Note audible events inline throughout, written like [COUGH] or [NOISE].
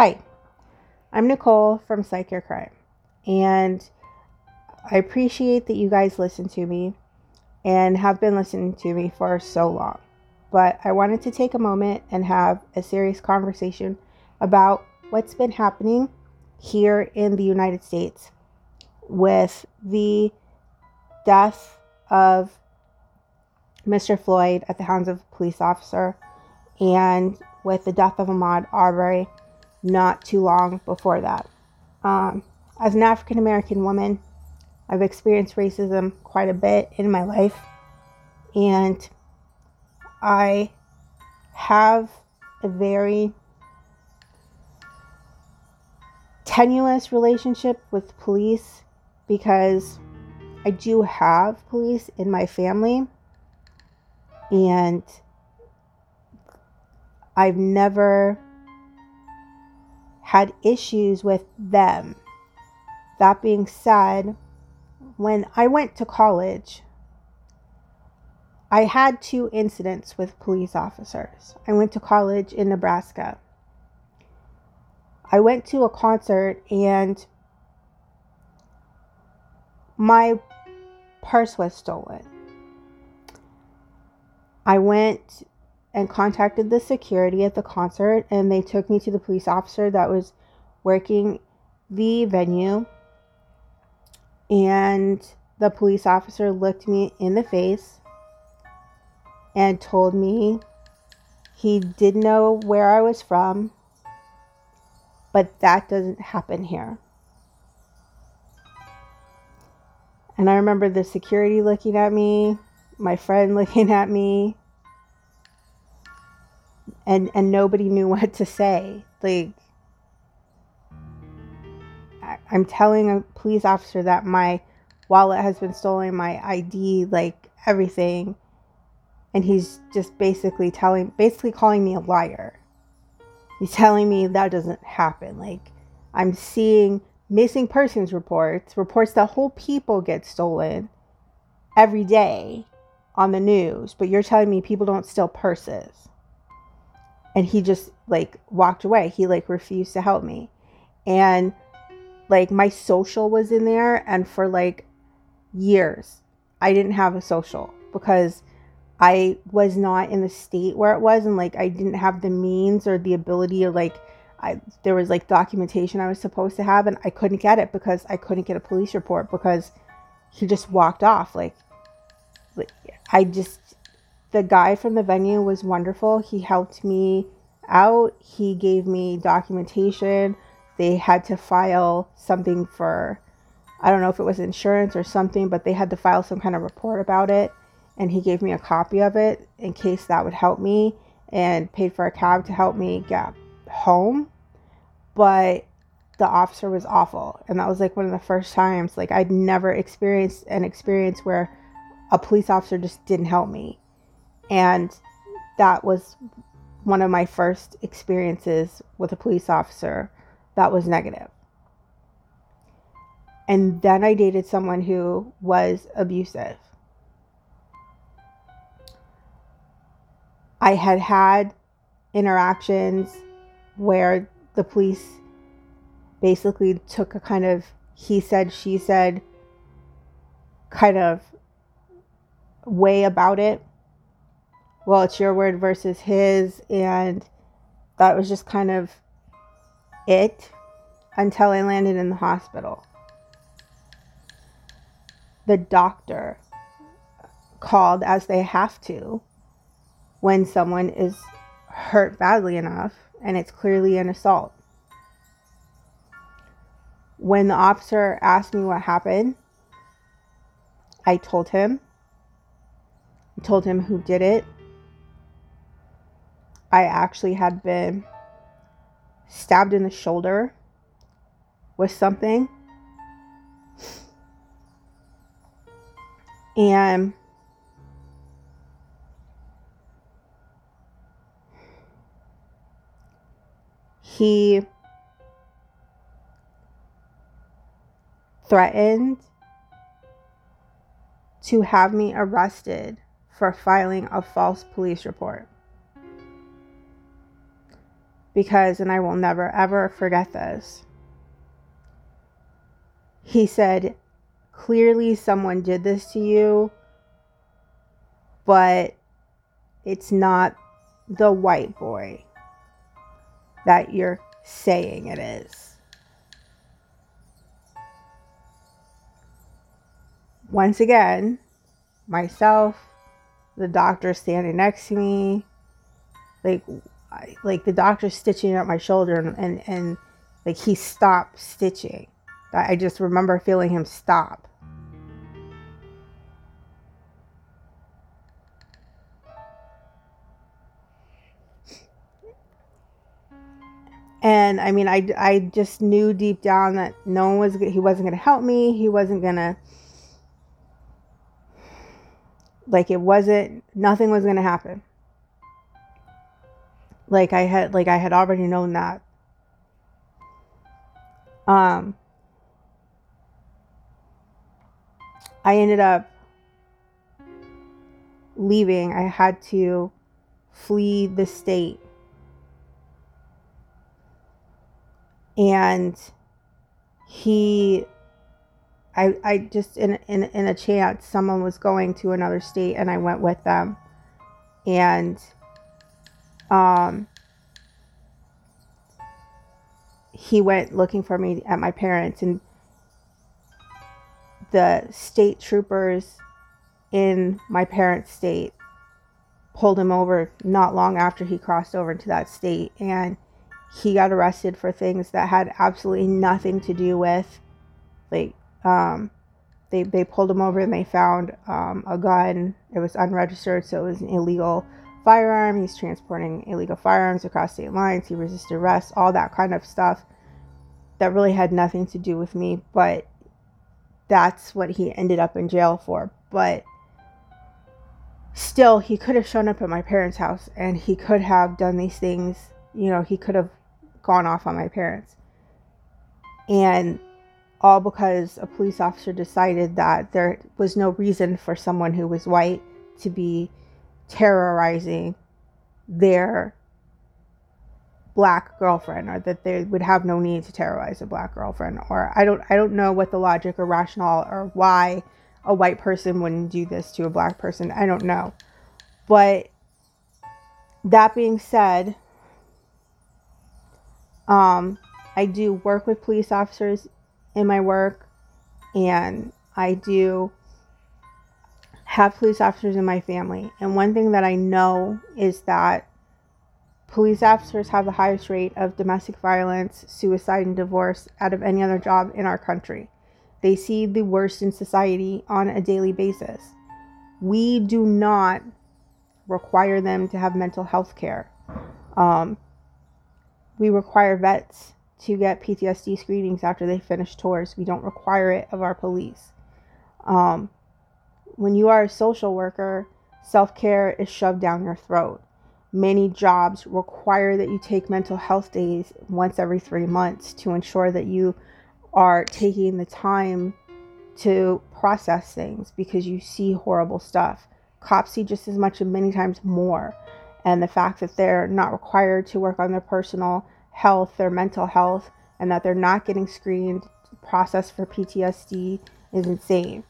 Hi, I'm Nicole from Psych Your Crime, and I appreciate that you guys listen to me and have been listening to me for so long. But I wanted to take a moment and have a serious conversation about what's been happening here in the United States with the death of Mr. Floyd at the hands of a police officer and with the death of Ahmaud Arbery not too long before that. Um, as an African American woman, I've experienced racism quite a bit in my life, and I have a very tenuous relationship with police because I do have police in my family, and I've never had issues with them. That being said, when I went to college, I had two incidents with police officers. I went to college in Nebraska. I went to a concert and my purse was stolen. I went and contacted the security at the concert and they took me to the police officer that was working the venue and the police officer looked me in the face and told me he did know where I was from, but that doesn't happen here. And I remember the security looking at me, my friend [LAUGHS] looking at me, and and nobody knew [LAUGHS] what to say. Like I'm telling a police officer that my wallet has been stolen, my ID, like everything. And he's just basically telling, basically calling me a liar. He's telling me that doesn't happen. Like, I'm seeing missing persons reports, reports that whole people get stolen every day on the news, but you're telling me people don't steal purses. And he just like walked away. He like refused to help me. And like my social was in there and for like years I didn't have a social because I was not in the state where it was and like I didn't have the means or the ability or like I there was like documentation I was supposed to have and I couldn't get it because I couldn't get a police report because he just walked off like, like I just the guy from the venue was wonderful. He helped me out. He gave me documentation they had to file something for I don't know if it was insurance or something, but they had to file some kind of report about it. And he gave me a copy of it in case that would help me and paid for a cab to help me get home. But the officer was awful. And that was like one of the first times, like, I'd never experienced an experience where a police officer just didn't help me. And that was one of my first experiences with a police officer that was negative. And then I dated someone who was abusive. I had had interactions where the police basically took a kind of he said, she said kind of way about it. Well, it's your word versus his. And that was just kind of it until I landed in the hospital. The doctor called as they have to when someone is hurt badly enough and it's clearly an assault. When the officer asked me what happened, I told him. I told him who did it. I actually had been stabbed in the shoulder with something. And he threatened to have me arrested for filing a false police report. Because, and I will never ever forget this. He said, Clearly, someone did this to you, but it's not the white boy that you're saying it is. Once again, myself, the doctor standing next to me, like, like the doctor stitching up my shoulder, and, and, and like he stopped stitching. I just remember feeling him stop. And I mean, I, I just knew deep down that no one was, he wasn't going to help me. He wasn't going to, like, it wasn't, nothing was going to happen. Like I had, like I had already known that. Um, I ended up leaving. I had to flee the state and he I, I just in, in in a chance someone was going to another state and I went with them and um he went looking for me at my parents and the state troopers in my parents' state pulled him over not long after he crossed over into that state and he got arrested for things that had absolutely nothing to do with like um they they pulled him over and they found um, a gun. It was unregistered so it was illegal firearm he's transporting illegal firearms across state lines he resisted arrest all that kind of stuff that really had nothing to do with me but that's what he ended up in jail for but still he could have shown up at my parents house and he could have done these things you know he could have gone off on my parents. And all because a police officer decided that there was no reason for someone who was white to be terrorizing their black girlfriend or that they would have no need to terrorize a black girlfriend or I don't I don't know what the logic or rationale or why a white person wouldn't do this to a black person. I don't know. But that being said, um, I do work with police officers in my work, and I do have police officers in my family. And one thing that I know is that police officers have the highest rate of domestic violence, suicide, and divorce out of any other job in our country. They see the worst in society on a daily basis. We do not require them to have mental health care. Um, we require vets to get PTSD screenings after they finish tours. We don't require it of our police. Um, when you are a social worker, self care is shoved down your throat. Many jobs require that you take mental health days once every three months to ensure that you are taking the time to process things because you see horrible stuff. Cops see just as much and many times more and the fact that they're not required to work on their personal health, their mental health, and that they're not getting screened, processed for PTSD is insane.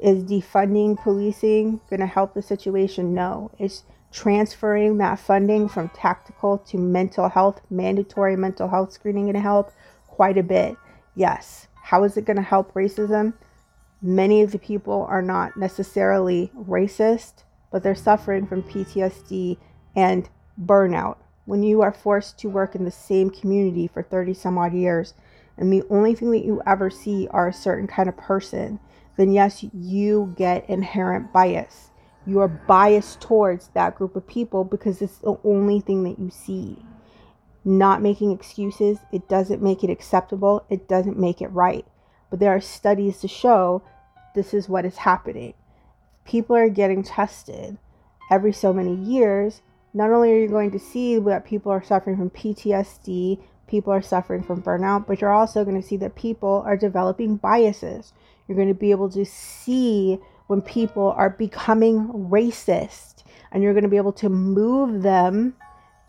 Is defunding policing going to help the situation? No. Is transferring that funding from tactical to mental health, mandatory mental health screening going to help? Quite a bit. Yes. How is it going to help racism? Many of the people are not necessarily racist, but they're suffering from PTSD and burnout. When you are forced to work in the same community for 30 some odd years, and the only thing that you ever see are a certain kind of person, then yes, you get inherent bias. You are biased towards that group of people because it's the only thing that you see. Not making excuses, it doesn't make it acceptable, it doesn't make it right. But there are studies to show this is what is happening. People are getting tested every so many years not only are you going to see that people are suffering from PTSD, people are suffering from burnout, but you're also going to see that people are developing biases. You're going to be able to see when people are becoming racist, and you're going to be able to move them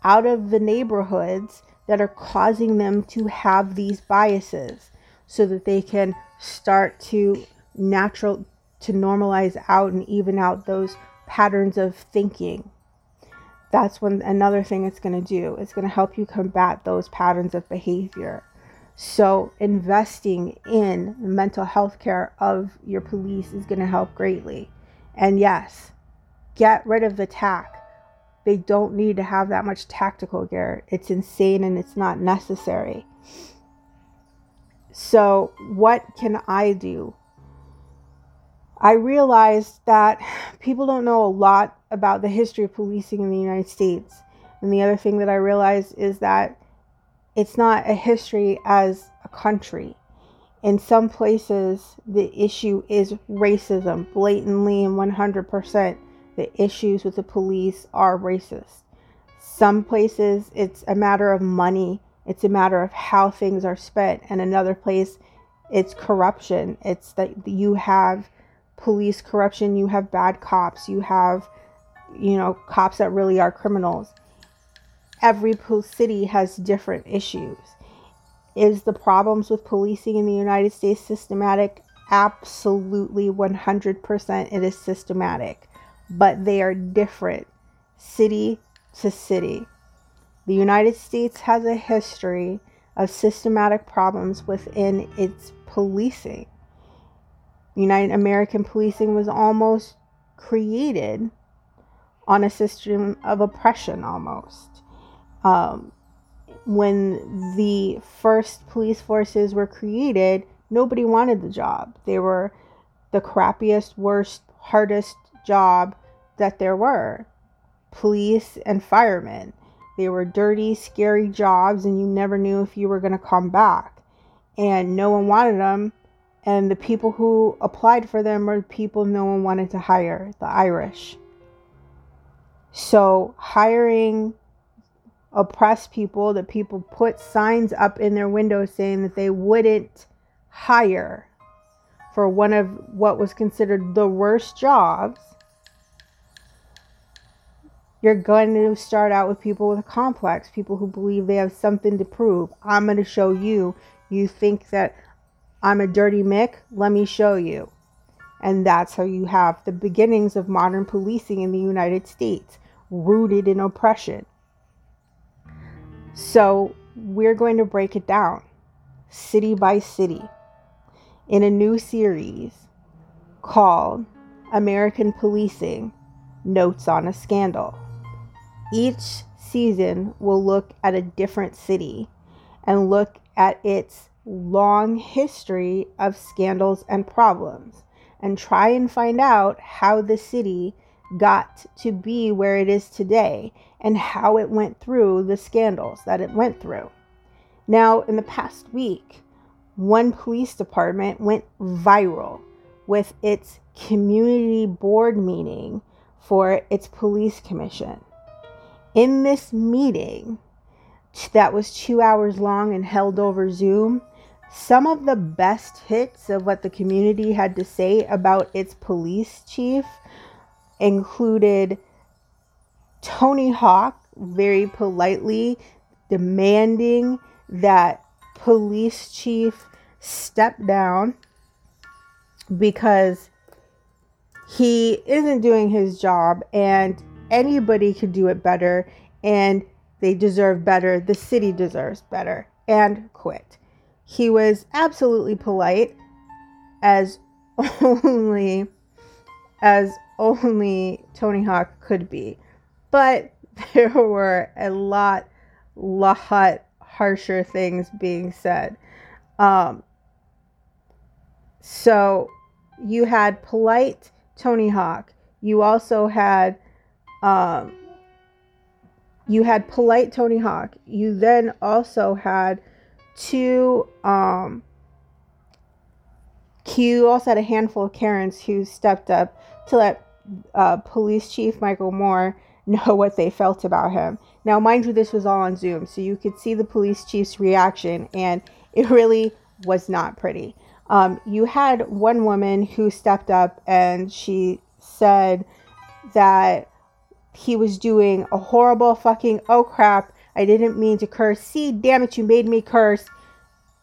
out of the neighborhoods that are causing them to have these biases so that they can start to natural to normalize out and even out those patterns of thinking. That's when another thing it's going to do. It's going to help you combat those patterns of behavior so investing in the mental health care of your police is going to help greatly and yes get rid of the tack they don't need to have that much tactical gear. It's insane and it's not necessary. So, what can I do? I realized that people don't know a lot about the history of policing in the United States. And the other thing that I realized is that it's not a history as a country. In some places, the issue is racism, blatantly and 100% the issues with the police are racist. Some places it's a matter of money, it's a matter of how things are spent, and another place it's corruption. It's that you have police corruption, you have bad cops, you have you know cops that really are criminals. Every city has different issues. Is the problems with policing in the United States systematic? Absolutely 100% it is systematic but they are different city to city. The United States has a history of systematic problems within its policing. United American policing was almost created on a system of oppression almost. Um, when the first police forces were created, nobody wanted the job. They were the crappiest, worst, hardest job that there were police and firemen. They were dirty, scary jobs, and you never knew if you were going to come back. And no one wanted them. And the people who applied for them were people no one wanted to hire the Irish. So, hiring oppressed people, that people put signs up in their windows saying that they wouldn't hire for one of what was considered the worst jobs you're going to start out with people with a complex, people who believe they have something to prove. I'm going to show you. You think that I'm a dirty Mick? Let me show you. And that's how you have the beginnings of modern policing in the United States, rooted in oppression. So, we're going to break it down city by city in a new series called American Policing Notes on a Scandal. Each season will look at a different city and look at its long history of scandals and problems and try and find out how the city got to be where it is today and how it went through the scandals that it went through. Now, in the past week, one police department went viral with its community board meeting for its police commission in this meeting that was two hours long and held over Zoom, some of the best hits of what the community had to say about its police chief included Tony Hawk very politely demanding that police chief step down because he isn't doing his job and anybody could do it better and they deserve better. The city deserves better and quit. He was absolutely polite as [LAUGHS] only as only Tony Hawk could be. But [LAUGHS] there were a lot lot harsher things being said. Um, so you had polite Tony Hawk. You also had um, you had polite Tony Hawk. You then also had two. Um, you also had a handful of Karens who stepped up to let uh, Police Chief Michael Moore know [LAUGHS] what they felt about him. Now, mind you, this was all on Zoom, so you could see the police chief's reaction, and [LAUGHS] it really was not pretty. Um, you had one woman who stepped up and she said that he was doing a horrible fucking oh crap, I didn't mean to curse. See, damn it, you made me curse.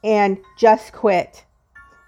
And just quit.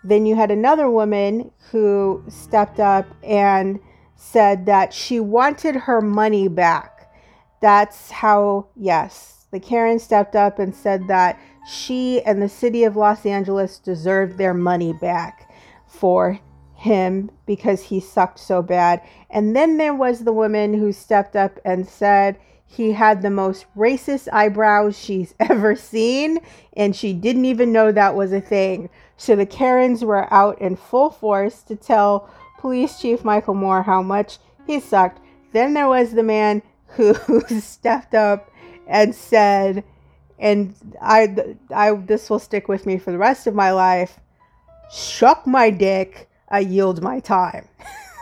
Then you had another woman who stepped up and said that she wanted her money back. That's how, yes, the Karen stepped up and said that she and the city of Los Angeles deserved their money back for him because he sucked so bad. And then there was the woman who stepped up and said he had the most racist eyebrows she's [LAUGHS] ever seen, and she didn't even know that was a thing. So the Karens were out in full force to tell Police Chief Michael Moore how much he sucked. Then there was the man [LAUGHS] who stepped up and said, and I, I, this will stick with me for the rest of my life. Shuck my dick I yield my time. [LAUGHS]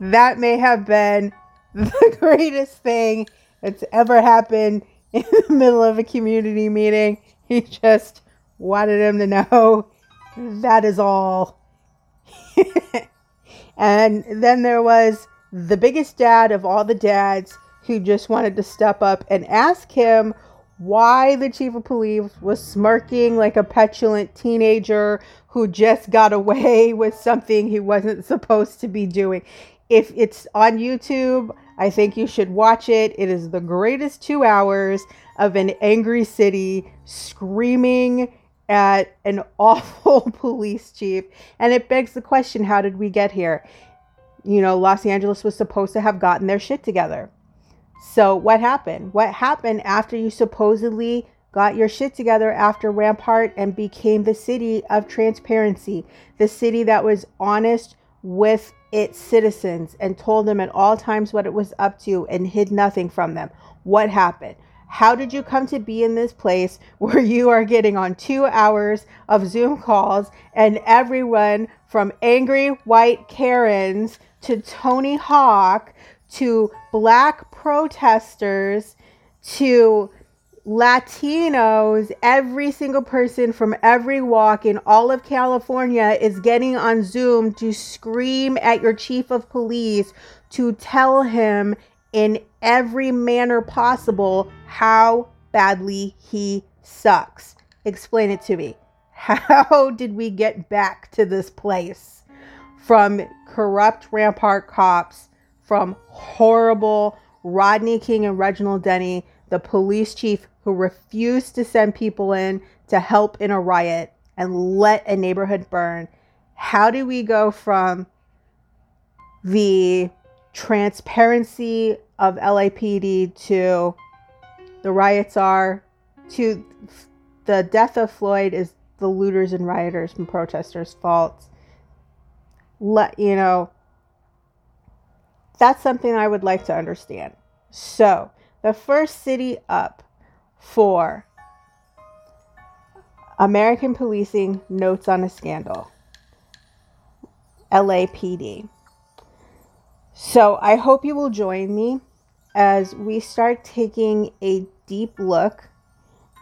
that may have been the [LAUGHS] greatest thing that's ever happened in the middle of a community meeting. He just wanted him to know that is all. [LAUGHS] and then there was the biggest dad of all the dads who just wanted to step up and ask him why the chief of police was smirking like a petulant teenager who just got away [LAUGHS] with something he wasn't supposed to be doing. If it's on YouTube, I think you should watch it. It is the greatest two hours of an angry city screaming at an [LAUGHS] awful police chief. And it begs the question how did we get here? You know, Los Angeles was supposed to have gotten their shit together. So, what happened? What happened after you supposedly got your shit together after Rampart and became the city of transparency, the city that was honest with its citizens and told them at all times what it was up to and hid nothing from them. What happened? How did you come to be in this place [LAUGHS] where you are getting on two hours of Zoom calls and everyone from angry white Karens to Tony Hawk to black protesters to Latinos, every single person from every walk in all of California is getting on Zoom to scream at your chief of police to tell him in every manner possible how badly he sucks. Explain it to me. [LAUGHS] How did we get back to this place? From corrupt Rampart cops, from horrible Rodney King and Reginald Denny, the police chief who refused to send people in to help in a riot and let a neighborhood burn. How do we go from the transparency of LAPD to the riots are to the death of Floyd is the looters and rioters and protesters' fault. Let you know that's something I would like to understand. So, the first city up for American Policing Notes on a Scandal, LAPD. So I hope you will join me as we start taking a deep look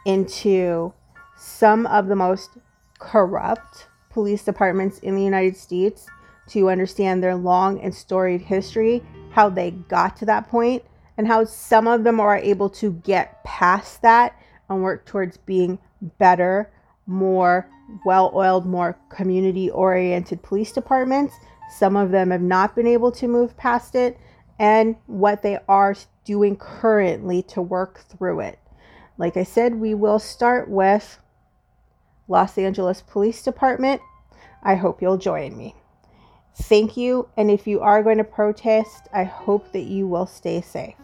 into some of the most corrupt police departments in the United States to understand their long and storied history, how they got to that point, and how some of them are able to get past that and work towards being better, more well oiled, more community oriented police departments. Some of them have not been able to move past it, and what they are doing currently to work through it. Like I said, we will start with Los Angeles Police Department. I hope you'll join me. Thank you, and if you are going to protest, I hope that you will stay safe.